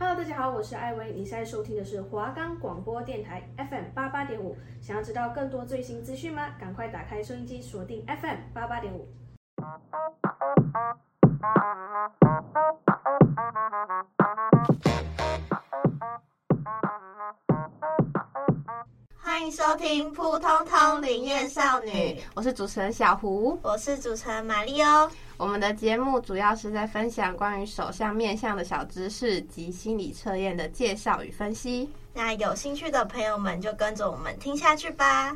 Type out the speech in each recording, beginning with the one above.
Hello，大家好，我是艾薇，你现在收听的是华冈广播电台 FM 八八点五。想要知道更多最新资讯吗？赶快打开收音机，锁定 FM 八八点五。迎收听《扑通通灵验少女》，我是主持人小胡，我是主持人玛丽欧。我们的节目主要是在分享关于手相面相的小知识及心理测验的介绍与分析。那有兴趣的朋友们就跟着我们听下去吧。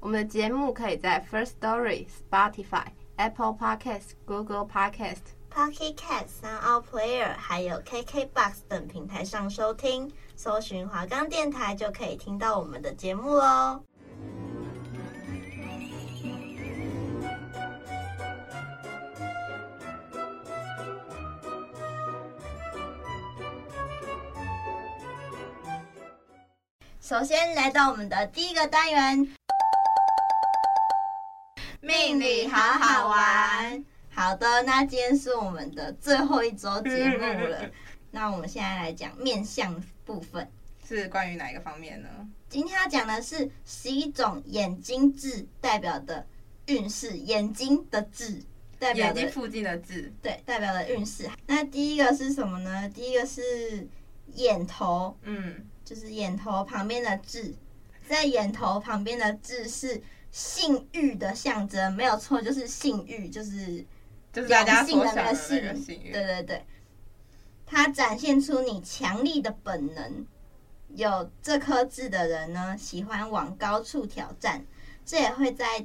我们的节目可以在 First Story、Spotify、Apple Podcast、Google Podcast、Pocket Cast、Sound Player 还有 KKBox 等平台上收听。搜寻华冈电台就可以听到我们的节目哦。首先来到我们的第一个单元，命理好好玩。好的，那今天是我们的最后一周节目了。那我们现在来讲面相部分，是关于哪一个方面呢？今天要讲的是十一种眼睛痣代表的运势，眼睛的痣代表眼睛附近的痣，对，代表的运势。那第一个是什么呢？第一个是眼头，嗯，就是眼头旁边的痣，在眼头旁边的痣是性欲的象征，没有错，就是性欲，就是就是大家性的那个性，对对对。它展现出你强力的本能。有这颗痣的人呢，喜欢往高处挑战，这也会在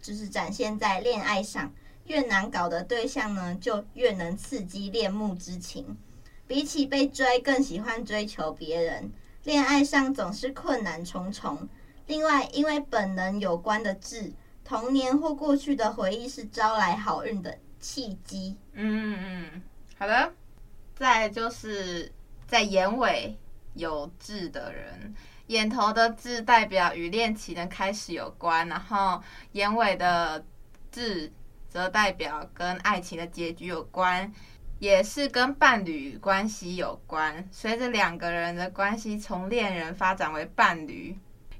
就是展现在恋爱上。越难搞的对象呢，就越能刺激恋慕之情。比起被追，更喜欢追求别人。恋爱上总是困难重重。另外，因为本能有关的痣，童年或过去的回忆是招来好运的契机。嗯嗯，好的。再就是在眼尾有痣的人，眼头的痣代表与恋情的开始有关，然后眼尾的痣则代表跟爱情的结局有关，也是跟伴侣关系有关。随着两个人的关系从恋人发展为伴侣，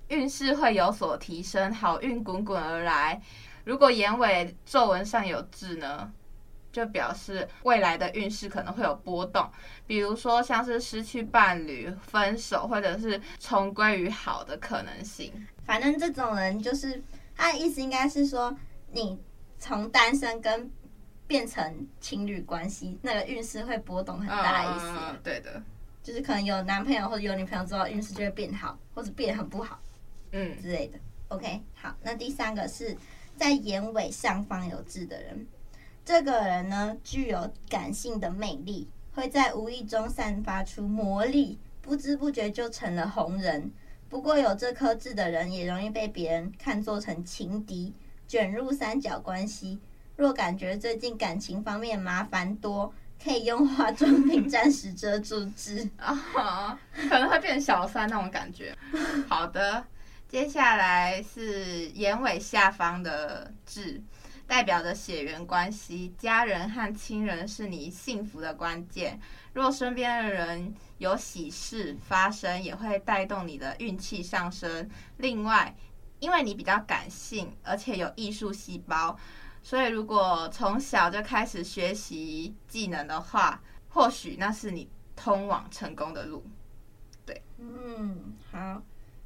运势会有所提升，好运滚滚而来。如果眼尾皱纹上有痣呢？就表示未来的运势可能会有波动，比如说像是失去伴侣、分手，或者是重归于好的可能性。反正这种人就是他的意思，应该是说你从单身跟变成情侣关系，那个运势会波动很大的意思。嗯，对的，就是可能有男朋友或者有女朋友之后，运势就会变好，或者变得很不好，嗯之类的。OK，好，那第三个是在眼尾上方有痣的人。这个人呢，具有感性的魅力，会在无意中散发出魔力，不知不觉就成了红人。不过有这颗痣的人，也容易被别人看作成情敌，卷入三角关系。若感觉最近感情方面麻烦多，可以用化妆品暂时遮住痣啊，可能会变成小三那种感觉。好的，接下来是眼尾下方的痣。代表的血缘关系，家人和亲人是你幸福的关键。若身边的人有喜事发生，也会带动你的运气上升。另外，因为你比较感性，而且有艺术细胞，所以如果从小就开始学习技能的话，或许那是你通往成功的路。对，嗯，好，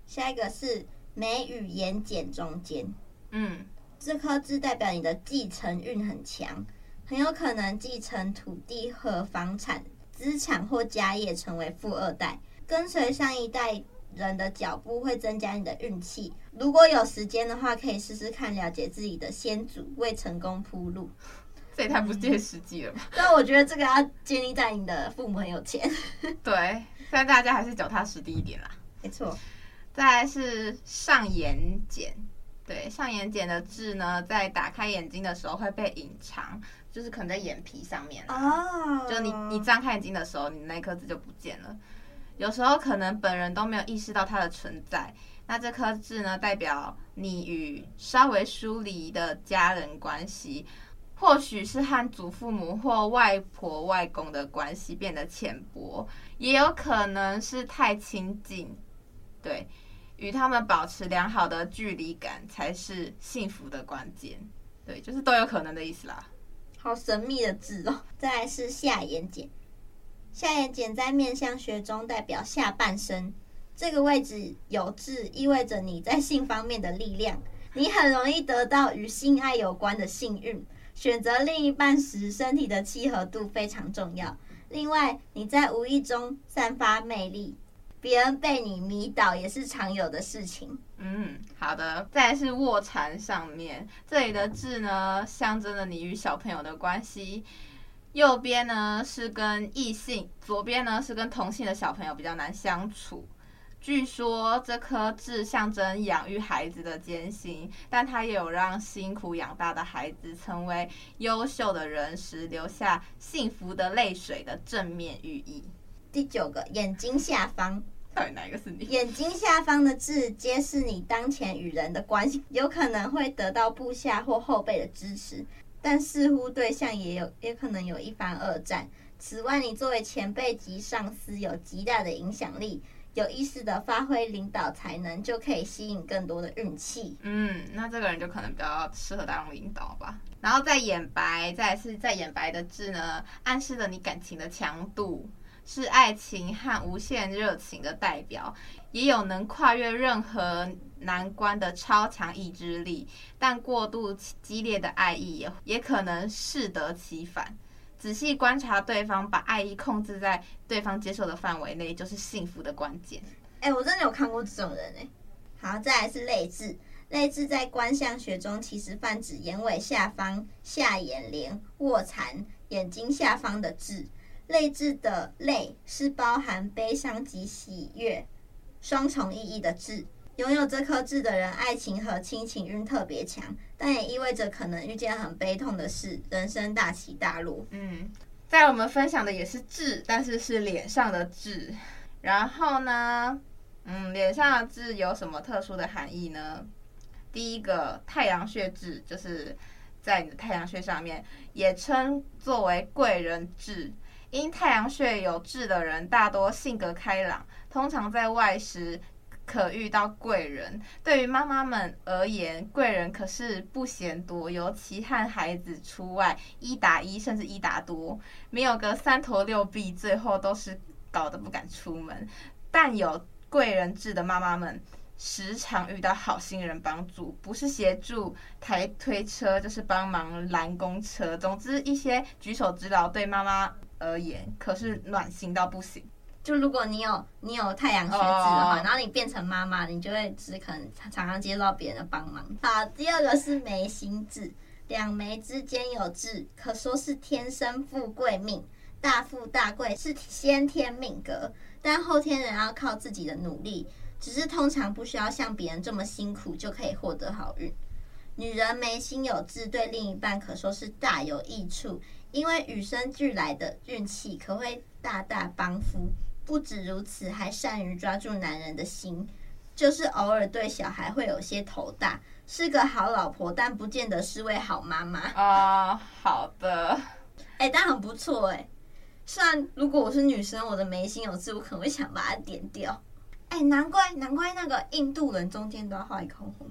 下一个是眉与眼睑中间，嗯。这颗痣代表你的继承运很强，很有可能继承土地和房产资产或家业，成为富二代。跟随上一代人的脚步会增加你的运气。如果有时间的话，可以试试看了解自己的先祖，为成功铺路。这也太不切实际了吧？但我觉得这个要建立在你的父母很有钱。对，但大家还是脚踏实地一点啦。没错。再来是上眼睑。对，上眼睑的痣呢，在打开眼睛的时候会被隐藏，就是可能在眼皮上面哦。Oh. 就你你张开眼睛的时候，你那颗痣就不见了。有时候可能本人都没有意识到它的存在，那这颗痣呢，代表你与稍微疏离的家人关系，或许是和祖父母或外婆外公的关系变得浅薄，也有可能是太亲近。对，与他们保持良好的距离感才是幸福的关键。对，就是都有可能的意思啦。好神秘的字哦。再来是下眼睑，下眼睑在面相学中代表下半身。这个位置有痣，意味着你在性方面的力量，你很容易得到与性爱有关的幸运。选择另一半时，身体的契合度非常重要。另外，你在无意中散发魅力，别人被你迷倒也是常有的事情。嗯，好的。再来是卧蚕上面，这里的痣呢，象征着你与小朋友的关系。右边呢是跟异性，左边呢是跟同性的小朋友比较难相处。据说这颗痣象征养育孩子的艰辛，但它也有让辛苦养大的孩子成为优秀的人时留下幸福的泪水的正面寓意。第九个，眼睛下方，到底哪一个是你？眼睛下方的痣揭示你当前与人的关系，有可能会得到部下或后辈的支持，但似乎对象也有也可能有一番恶战。此外，你作为前辈及上司有极大的影响力。有意识的发挥领导才能，就可以吸引更多的运气。嗯，那这个人就可能比较适合当领导吧。然后再眼白，再是在眼白的痣呢，暗示了你感情的强度，是爱情和无限热情的代表，也有能跨越任何难关的超强意志力。但过度激烈的爱意也也可能适得其反。仔细观察对方，把爱意控制在对方接受的范围内，就是幸福的关键。哎、我真的有看过这种人哎。好，再来是泪痣，泪痣在观相学中其实泛指眼尾下方、下眼帘、卧蚕、眼睛下方的痣。泪痣的泪是包含悲伤及喜悦双重意义的痣。拥有这颗痣的人，爱情和亲情运特别强，但也意味着可能遇见很悲痛的事，人生大起大落。嗯，在我们分享的也是痣，但是是脸上的痣。然后呢，嗯，脸上的痣有什么特殊的含义呢？第一个，太阳穴痣，就是在你的太阳穴上面，也称作为贵人痣。因太阳穴有痣的人，大多性格开朗，通常在外时。可遇到贵人，对于妈妈们而言，贵人可是不嫌多，尤其和孩子出外一打一甚至一打多，没有个三头六臂，最后都是搞得不敢出门。但有贵人痣的妈妈们，时常遇到好心人帮助，不是协助抬推车，就是帮忙拦公车。总之，一些举手之劳对妈妈而言，可是暖心到不行。就如果你有你有太阳穴痣的话，oh. 然后你变成妈妈，你就会只可能常常接受到别人的帮忙。好，第二个是眉心痣，两眉之间有痣，可说是天生富贵命，大富大贵是先天命格，但后天人要靠自己的努力，只是通常不需要像别人这么辛苦就可以获得好运。女人眉心有痣，对另一半可说是大有益处，因为与生俱来的运气可会大大帮扶。不止如此，还善于抓住男人的心，就是偶尔对小孩会有些头大，是个好老婆，但不见得是位好妈妈啊。Uh, 好的，哎、欸，但很不错哎。虽然如果我是女生，我的眉心有痣，我可能会想把它点掉。哎、欸，难怪难怪那个印度人中间都要画一口红。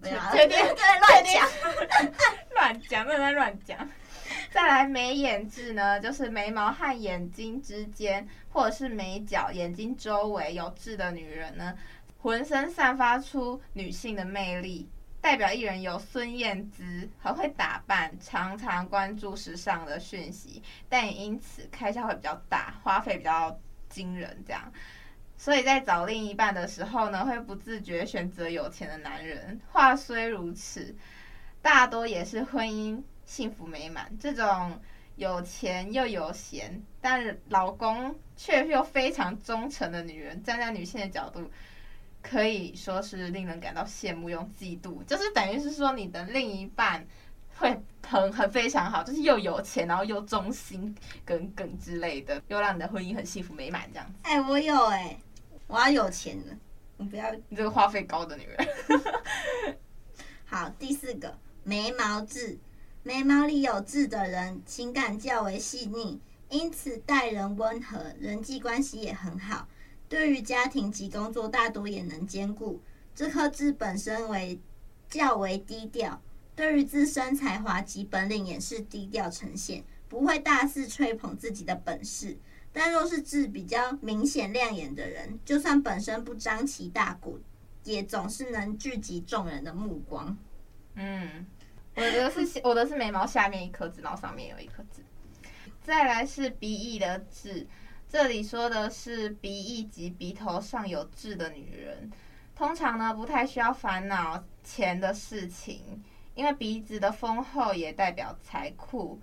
不要，对乱讲，乱讲，不能 乱讲。再来眉眼痣呢，就是眉毛和眼睛之间，或者是眉角、眼睛周围有痣的女人呢，浑身散发出女性的魅力，代表艺人有孙燕姿，很会打扮，常常关注时尚的讯息，但也因此开销会比较大，花费比较惊人，这样。所以在找另一半的时候呢，会不自觉选择有钱的男人。话虽如此，大多也是婚姻。幸福美满，这种有钱又有闲，但是老公却又非常忠诚的女人，站在女性的角度，可以说是令人感到羡慕又嫉妒。就是等于是说，你的另一半会很很非常好，就是又有钱，然后又忠心耿耿之类的，又让你的婚姻很幸福美满这样子。哎、欸，我有哎、欸，我要有钱的。你不要，你这个花费高的女人。好，第四个眉毛痣，眉毛里有痣的人情感较为细腻，因此待人温和，人际关系也很好。对于家庭及工作，大多也能兼顾。这颗痣本身为较为低调，对于自身才华及本领也是低调呈现，不会大肆吹捧自己的本事。但若是痣比较明显亮眼的人，就算本身不张旗大鼓，也总是能聚集众人的目光。嗯，我的是我的是眉毛下面一颗痣，然后上面有一颗痣。再来是鼻翼的痣。这里说的是鼻翼及鼻头上有痣的女人，通常呢不太需要烦恼钱的事情，因为鼻子的丰厚也代表财库，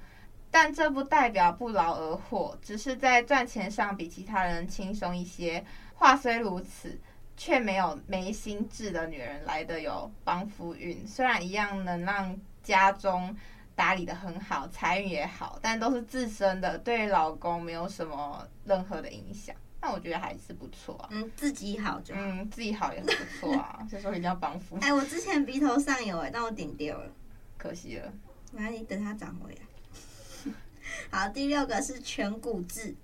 但这不代表不劳而获，只是在赚钱上比其他人轻松一些。话虽如此，却没有眉心痣的女人来的有帮夫运，虽然一样能让家中。打理得很好，财运也好，但都是自身的，对老公没有什么任何的影响。那我觉得还是不错啊。嗯，自己好就好。嗯，自己好也很不错啊。所以说一定要帮扶。哎，我之前鼻头上有哎，但我顶掉了，可惜了。那你等它长回来。好，第六个是颧骨痣，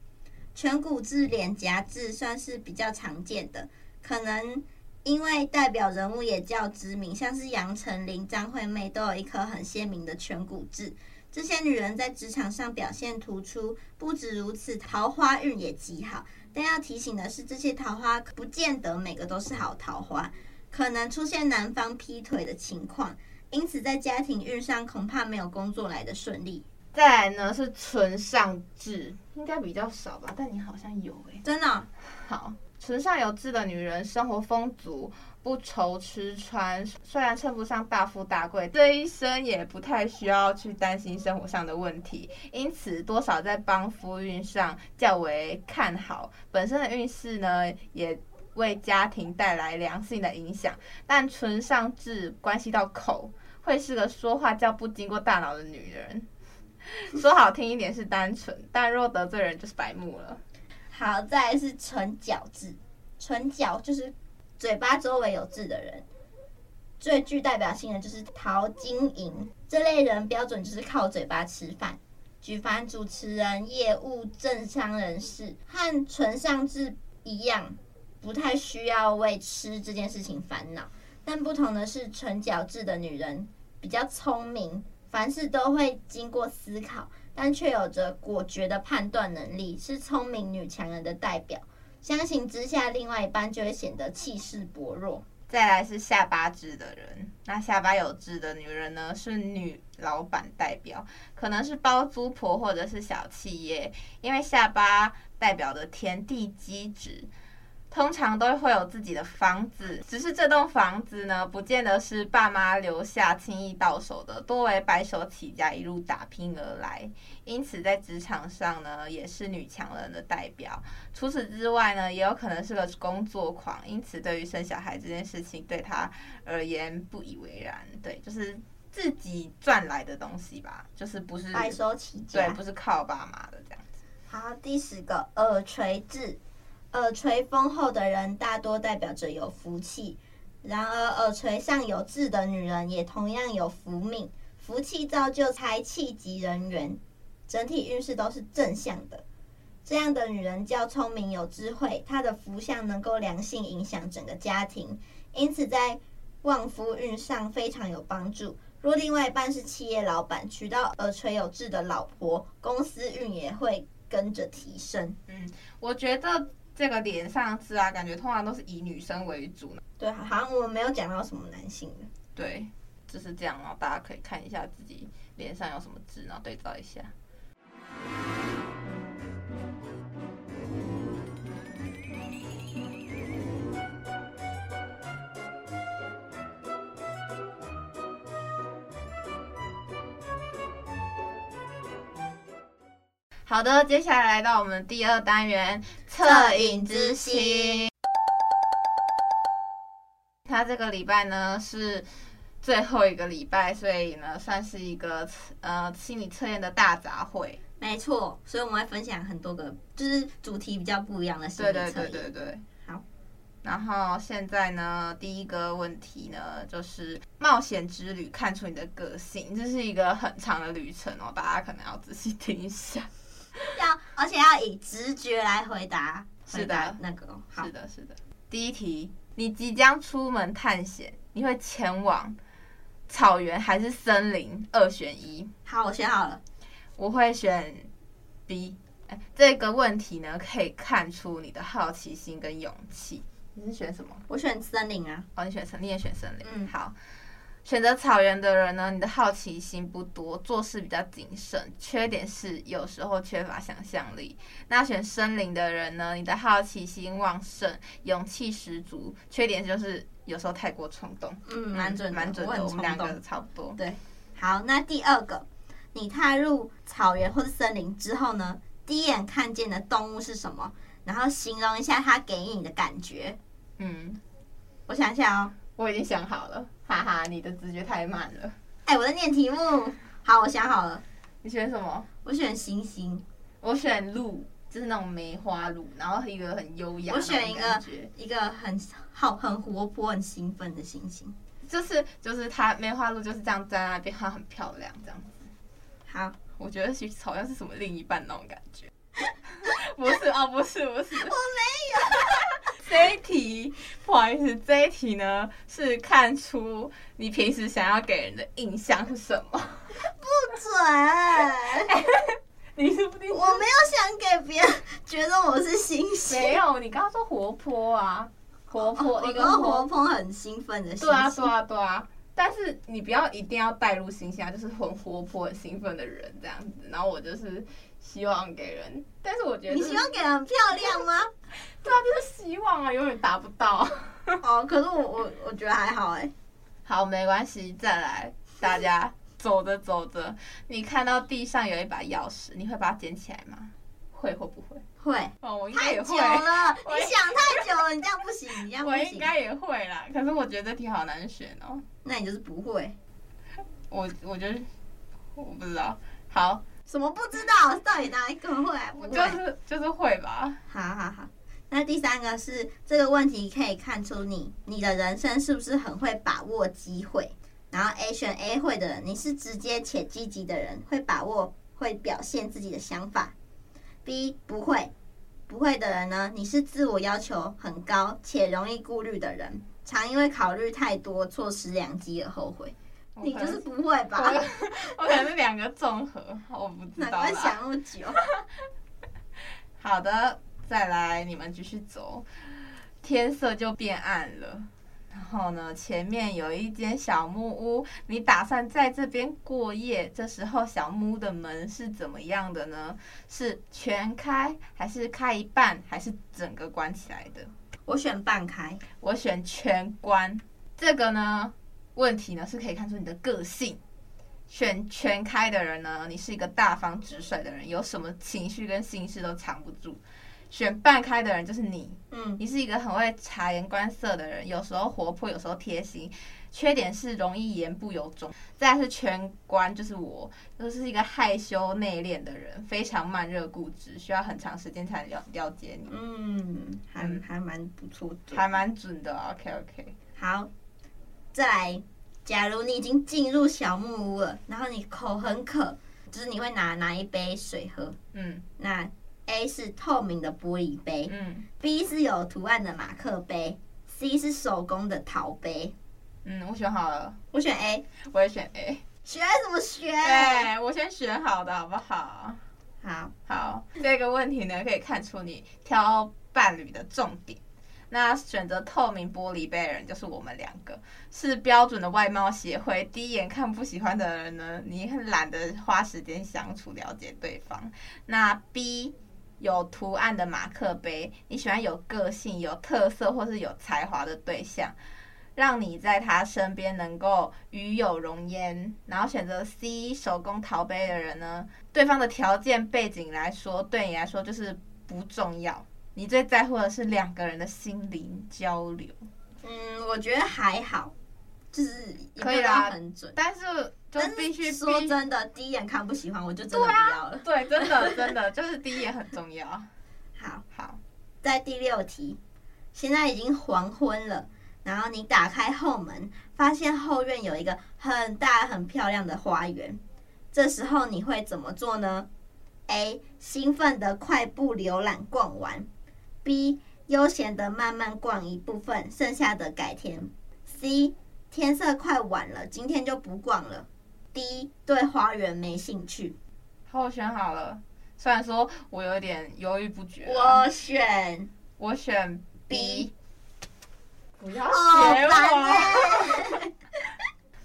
颧骨痣、脸颊痣算是比较常见的，可能。因为代表人物也较知名，像是杨丞琳、张惠妹都有一颗很鲜明的颧骨痣。这些女人在职场上表现突出，不止如此，桃花运也极好。但要提醒的是，这些桃花不见得每个都是好桃花，可能出现男方劈腿的情况，因此在家庭运上恐怕没有工作来的顺利。再来呢是唇上痣，应该比较少吧？但你好像有诶、欸，真的、哦、好。唇上有痣的女人，生活丰足，不愁吃穿。虽然称不上大富大贵，这一生也不太需要去担心生活上的问题，因此多少在帮夫运上较为看好。本身的运势呢，也为家庭带来良性的影响。但唇上痣关系到口，会是个说话较不经过大脑的女人。说好听一点是单纯，但若得罪人就是白目了。好，再来是唇角痣，唇角就是嘴巴周围有痣的人，最具代表性的就是陶晶莹这类人，标准就是靠嘴巴吃饭。举凡主持人、业务、政商人士，和唇上痣一样，不太需要为吃这件事情烦恼。但不同的是，唇角痣的女人比较聪明，凡事都会经过思考。但却有着果决的判断能力，是聪明女强人的代表。相形之下，另外一半就会显得气势薄弱。再来是下巴痣的人，那下巴有痣的女人呢，是女老板代表，可能是包租婆或者是小企业，因为下巴代表的天地基质。通常都会有自己的房子，只是这栋房子呢，不见得是爸妈留下轻易到手的，多为白手起家一路打拼而来。因此，在职场上呢，也是女强人的代表。除此之外呢，也有可能是个工作狂，因此对于生小孩这件事情，对她而言不以为然。对，就是自己赚来的东西吧，就是不是白手起家，对，不是靠爸妈的这样子。好，第十个耳垂痣。耳垂丰厚的人大多代表着有福气，然而耳垂上有痣的女人也同样有福命，福气造就财气及人缘，整体运势都是正向的。这样的女人较聪明有智慧，她的福相能够良性影响整个家庭，因此在旺夫运上非常有帮助。若另外一半是企业老板，娶到耳垂有痣的老婆，公司运也会跟着提升。嗯，我觉得。这个脸上痣啊，感觉通常都是以女生为主呢。对，好像我们没有讲到什么男性的。对，就是这样哦。大家可以看一下自己脸上有什么痣，然后对照一下。好的，接下来来到我们第二单元恻隐之心。他这个礼拜呢是最后一个礼拜，所以呢算是一个呃心理测验的大杂烩。没错，所以我们会分享很多个，就是主题比较不一样的心理测验。对对对对对。好，然后现在呢，第一个问题呢，就是冒险之旅看出你的个性，这是一个很长的旅程哦，大家可能要仔细听一下。要，而且要以直觉来回答。是的，那个，是的，是的。第一题，你即将出门探险，你会前往草原还是森林？二选一。好，我选好了，我会选 B。哎，这个问题呢，可以看出你的好奇心跟勇气。你是选什么？我选森林啊。哦，你选森，你也选森林。嗯，好。选择草原的人呢，你的好奇心不多，做事比较谨慎，缺点是有时候缺乏想象力。那选森林的人呢，你的好奇心旺盛，勇气十足，缺点就是有时候太过冲动。嗯，蛮准，蛮准的。我，我们两个差不多。对，好，那第二个，你踏入草原或者森林之后呢，第一眼看见的动物是什么？然后形容一下它给你的感觉。嗯，我想想哦，我已经想好了，哈哈，你的直觉太慢了。哎、欸，我在念题目。好，我想好了。你选什么？我选星星。我选鹿，就是那种梅花鹿，然后一个很优雅。我选一个一个很好、很活泼、很兴奋的星星。就是就是它梅花鹿就是这样在那边，它很漂亮，这样子。好，我觉得其实好像是什么另一半那种感觉。不是哦，不是，不是，我没有。这一题不好意思，这一题呢是看出你平时想要给人的印象是什么？不准，你是不是？我没有想给别人觉得我是新鲜。没有，你刚刚说活泼啊，活泼、哦、一个活泼很兴奋的。对啊，对啊，对啊。但是你不要一定要带入星星啊，就是很活泼、很兴奋的人这样子。然后我就是希望给人，但是我觉得你希望给人很漂亮吗？对啊，就是希望啊，永远达不到。哦，可是我我我觉得还好哎。好，没关系，再来，大家走着走着，你看到地上有一把钥匙，你会把它捡起来吗？会或不会？会。哦，我应该也会。太久了，你想太久了，你这样不行，你这样不行。我应该也会啦，可是我觉得这题好难选哦。那你就是不会。我我觉得我不知道。好。什么不知道？到底哪一个会？不会就是就是会吧。好好好。那第三个是这个问题可以看出你你的人生是不是很会把握机会。然后 A 选 A 会的人，你是直接且积极的人，会把握会表现自己的想法。B 不会不会的人呢，你是自我要求很高且容易顾虑的人，常因为考虑太多错失良机而后悔。你就是不会吧？我可能是两个综合，我不知道。难怪想那么久。好的，再来，你们继续走。天色就变暗了，然后呢，前面有一间小木屋，你打算在这边过夜。这时候，小木屋的门是怎么样的呢？是全开，还是开一半，还是整个关起来的？我选半开，我选全关。这个呢？问题呢，是可以看出你的个性。选全开的人呢，你是一个大方直率的人，有什么情绪跟心事都藏不住。选半开的人就是你，嗯，你是一个很会察言观色的人，有时候活泼，有时候贴心。缺点是容易言不由衷。再来是全关，就是我，就是一个害羞内敛的人，非常慢热固执，需要很长时间才了了解你。嗯，还还蛮不错的，还蛮准的。OK OK，好。再来，假如你已经进入小木屋了，然后你口很渴，就是你会拿拿一杯水喝。嗯，那 A 是透明的玻璃杯，嗯，B 是有图案的马克杯，C 是手工的陶杯。嗯，我选好了，我选 A，我也选 A。选什么选？对，我先选好的，好不好？好，好。这个问题呢，可以看出你挑伴侣的重点。那选择透明玻璃杯的人就是我们两个，是标准的外貌协会。第一眼看不喜欢的人呢，你很懒得花时间相处了解对方。那 B 有图案的马克杯，你喜欢有个性、有特色或是有才华的对象，让你在他身边能够与有容焉。然后选择 C 手工陶杯的人呢，对方的条件背景来说，对你来说就是不重要。你最在乎的是两个人的心灵交流。嗯，我觉得还好，就是可以啦，很准。但是就必须说真的，第一眼看不喜欢，我就真的不要了。对真的真的 就是第一眼很重要。好好，在第六题，现在已经黄昏了，然后你打开后门，发现后院有一个很大很漂亮的花园。这时候你会怎么做呢？A. 兴奋的快步浏览逛完；B. 悠闲的慢慢逛一部分，剩下的改天；C. 天色快晚了，今天就不逛了；D. 对花园没兴趣。好，我选好了。虽然说我有点犹豫不决，我选我选 B。不要选我。Oh,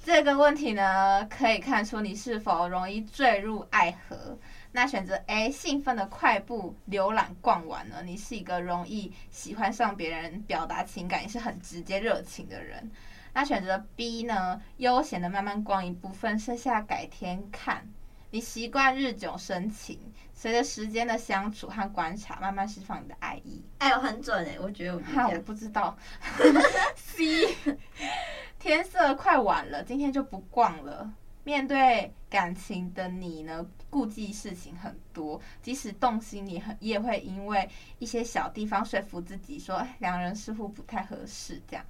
这个问题呢，可以看出你是否容易坠入爱河。那选择 A，兴奋的快步浏览逛完了，你是一个容易喜欢上别人，表达情感也是很直接热情的人。那选择 B 呢，悠闲的慢慢逛一部分，剩下改天看。你习惯日久生情，随着时间的相处和观察，慢慢释放你的爱意。哎呦，很准哎，我觉得我哈，我不知道。C，天色快晚了，今天就不逛了。面对感情的你呢，顾忌事情很多，即使动心，你很也会因为一些小地方说服自己说，哎，两人似乎不太合适这样。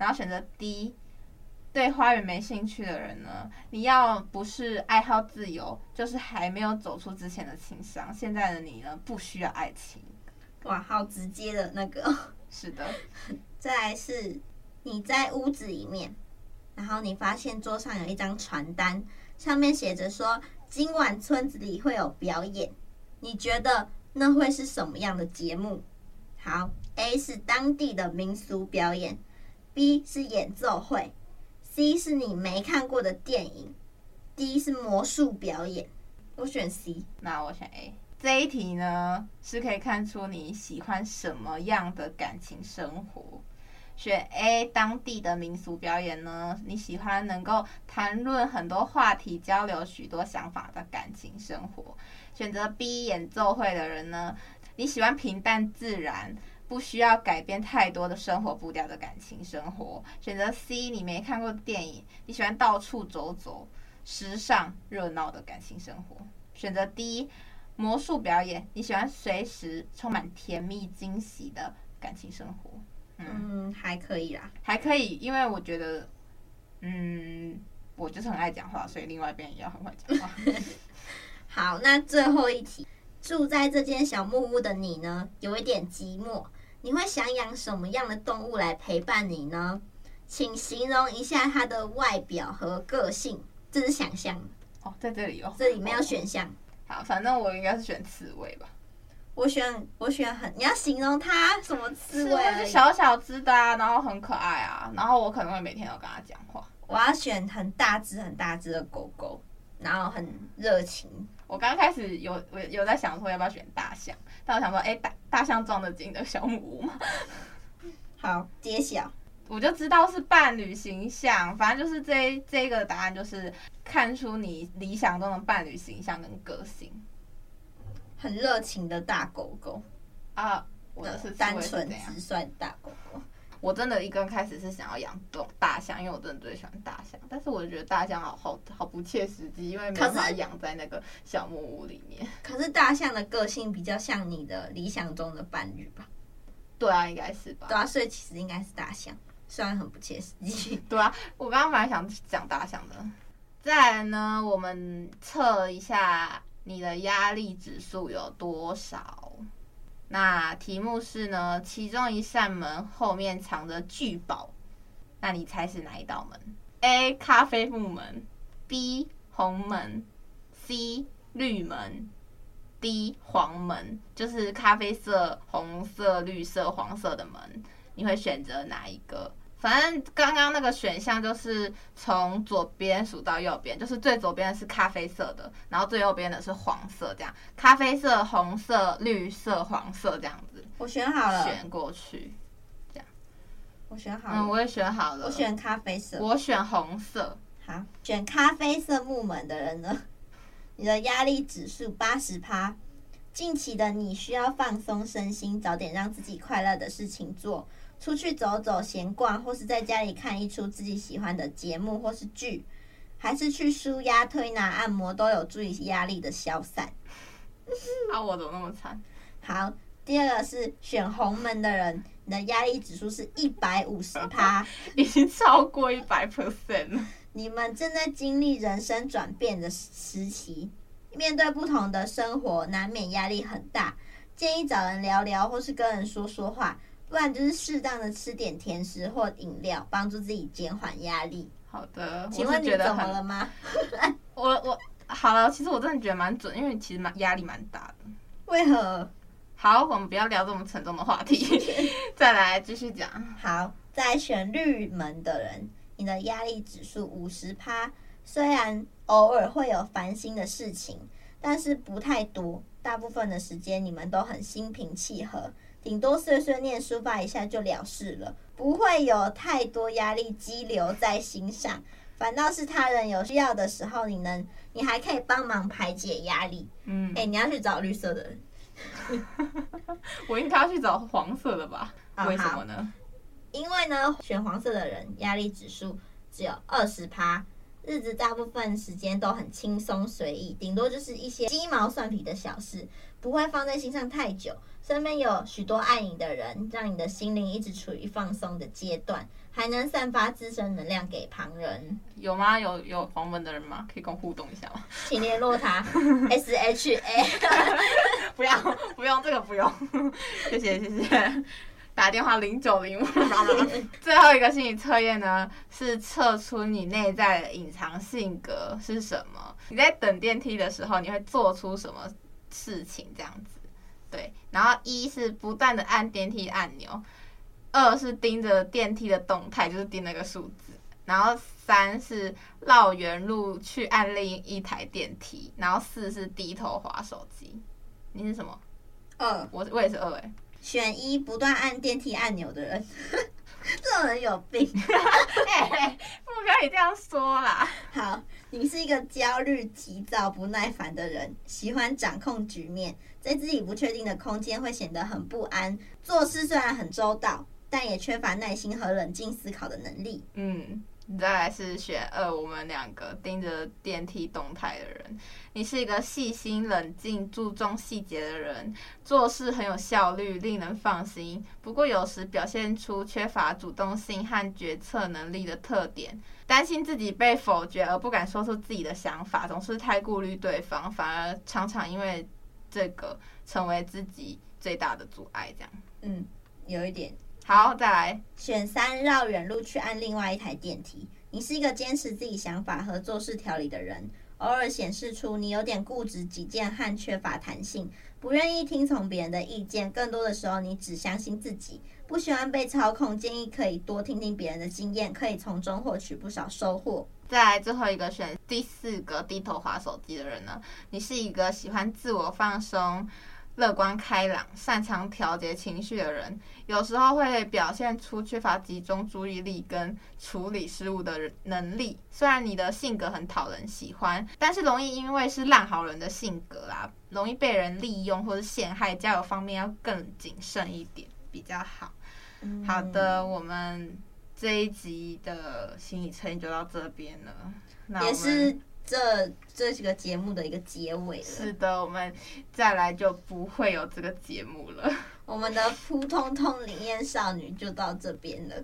然后选择 D。对花园没兴趣的人呢，你要不是爱好自由，就是还没有走出之前的情伤。现在的你呢，不需要爱情。哇，好直接的那个。是的。再来是你在屋子里面，然后你发现桌上有一张传单，上面写着说今晚村子里会有表演，你觉得那会是什么样的节目？好，A 是当地的民俗表演，B 是演奏会。C 是你没看过的电影，D 是魔术表演。我选 C，那我选 A。这一题呢，是可以看出你喜欢什么样的感情生活。选 A，当地的民俗表演呢，你喜欢能够谈论很多话题，交流许多想法的感情生活。选择 B，演奏会的人呢，你喜欢平淡自然。不需要改变太多的生活步调的感情生活。选择 C，你没看过的电影，你喜欢到处走走，时尚热闹的感情生活。选择 D，魔术表演，你喜欢随时充满甜蜜惊喜的感情生活。嗯，嗯，还可以啦，还可以，因为我觉得，嗯，我就是很爱讲话，所以另外一边也要很会讲话。好，那最后一题，住在这间小木屋的你呢，有一点寂寞。你会想养什么样的动物来陪伴你呢？请形容一下它的外表和个性。这是想象哦，在这里哦，这里没有选项。哦。好，反正我应该是选刺猬吧。我选我选很，你要形容它什么刺猬？刺猬是小小只的啊，然后很可爱啊，然后我可能会每天都跟它讲话。我要选很大只很大只的狗狗，然后很热情。我刚开始有我有在想说要不要选大象，但我想说，哎、欸，大大象撞得进的小木屋吗？好，揭晓，我就知道是伴侣形象，反正就是这这个答案就是看出你理想中的伴侣形象跟个性，很热情的大狗狗啊，我的是单纯直率的大狗狗。我真的一刚开始是想要养动大象，因为我真的最喜欢大象。但是我觉得大象好好好不切实际，因为没办法养在那个小木屋里面。可是大象的个性比较像你的理想中的伴侣吧？对啊，应该是吧？对啊，所以其实应该是大象，虽然很不切实际。对啊，我刚刚本来想讲大象的。再来呢，我们测一下你的压力指数有多少。那题目是呢，其中一扇门后面藏着巨宝，那你猜是哪一道门？A. 咖啡木门，B. 红门，C. 绿门，D. 黄门，就是咖啡色、红色、绿色、黄色的门，你会选择哪一个？反正刚刚那个选项就是从左边数到右边，就是最左边的是咖啡色的，然后最右边的是黄色，这样咖啡色、红色、绿色、黄色这样子。我选好了，选过去，这样。我选好了，嗯，我也选好了。我选咖啡色，我选红色。好，选咖啡色木门的人呢，你的压力指数八十趴。近期的你需要放松身心，找点让自己快乐的事情做。出去走走、闲逛，或是在家里看一出自己喜欢的节目或是剧，还是去舒压、推拿、按摩，都有助于压力的消散。啊，我怎么那么惨？好，第二个是选红门的人，你的压力指数是一百五十趴，已经超过一百 percent 了。你们正在经历人生转变的时期，面对不同的生活，难免压力很大。建议找人聊聊，或是跟人说说话，不然就是适当的吃点甜食或饮料，帮助自己减缓压力。好的，请问你怎么了吗？我我好了，其实我真的觉得蛮准，因为其实蛮压力蛮大的。为何？好，我们不要聊这么沉重的话题，再来继续讲。好，在选绿门的人。你的压力指数五十趴，虽然偶尔会有烦心的事情，但是不太多。大部分的时间你们都很心平气和，顶多碎碎念抒发一下就了事了，不会有太多压力积留在心上。反倒是他人有需要的时候，你能，你还可以帮忙排解压力。嗯，哎、欸，你要去找绿色的人，我应该要去找黄色的吧？哦、为什么呢？因为呢，选黄色的人压力指数只有二十趴，日子大部分时间都很轻松随意，顶多就是一些鸡毛蒜皮的小事，不会放在心上太久。身边有许多爱你的人，让你的心灵一直处于放松的阶段，还能散发自身能量给旁人。有吗？有有黄文的人吗？可以跟我互动一下吗？请联络他，S H A。不要，不用这个，不用。谢谢，谢谢。打电话零九零五。最后一个心理测验呢，是测出你内在的隐藏性格是什么。你在等电梯的时候，你会做出什么事情？这样子，对。然后一是不断的按电梯按钮，二是盯着电梯的动态，就是盯那个数字。然后三是绕原路去按另一台电梯。然后四是低头滑手机。你是什么？二。我我也是二哎。选一不断按电梯按钮的人，这种人有病。哎，不可以这样说啦。好，你是一个焦虑、急躁、不耐烦的人，喜欢掌控局面，在自己不确定的空间会显得很不安。做事虽然很周到，但也缺乏耐心和冷静思考的能力。嗯。再来是选二，我们两个盯着电梯动态的人。你是一个细心、冷静、注重细节的人，做事很有效率，令人放心。不过有时表现出缺乏主动性和决策能力的特点，担心自己被否决而不敢说出自己的想法，总是太顾虑对方，反而常常因为这个成为自己最大的阻碍。这样，嗯，有一点。好，再来选三，绕远路去按另外一台电梯。你是一个坚持自己想法和做事条理的人，偶尔显示出你有点固执己见和缺乏弹性，不愿意听从别人的意见。更多的时候，你只相信自己，不喜欢被操控。建议可以多听听别人的经验，可以从中获取不少收获。再来最后一个选第四个低头滑手机的人呢？你是一个喜欢自我放松。乐观开朗、擅长调节情绪的人，有时候会表现出缺乏集中注意力跟处理事务的能力。虽然你的性格很讨人喜欢，但是容易因为是烂好人的性格啦，容易被人利用或者陷害。交友方面要更谨慎一点比较好。嗯、好的，我们这一集的心理测验就到这边了。那也是。这这几个节目的一个结尾了。是的，我们再来就不会有这个节目了。我们的扑通通灵验少女就到这边了。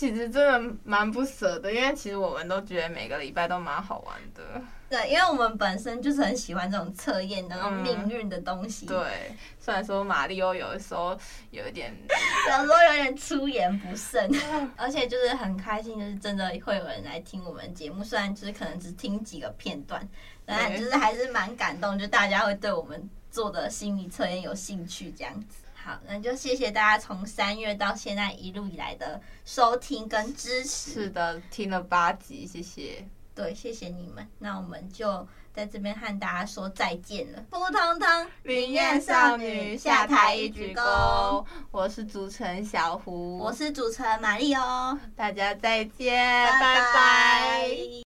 其实真的蛮不舍的，因为其实我们都觉得每个礼拜都蛮好玩的。对，因为我们本身就是很喜欢这种测验的那种命运的东西。嗯、对，虽然说马里欧有的时候有一点，有时候有点出言不慎，而且就是很开心，就是真的会有人来听我们节目。虽然就是可能只听几个片段，但就是还是蛮感动，就大家会对我们做的心理测验有兴趣这样子。好那就谢谢大家从三月到现在一路以来的收听跟支持。是的听了八集谢谢。对谢谢你们。那我们就在这边和大家说再见了。扑通通云燕少女下台一鞠躬。我是主持人小胡。我是主持人玛丽哦。大家再见拜拜。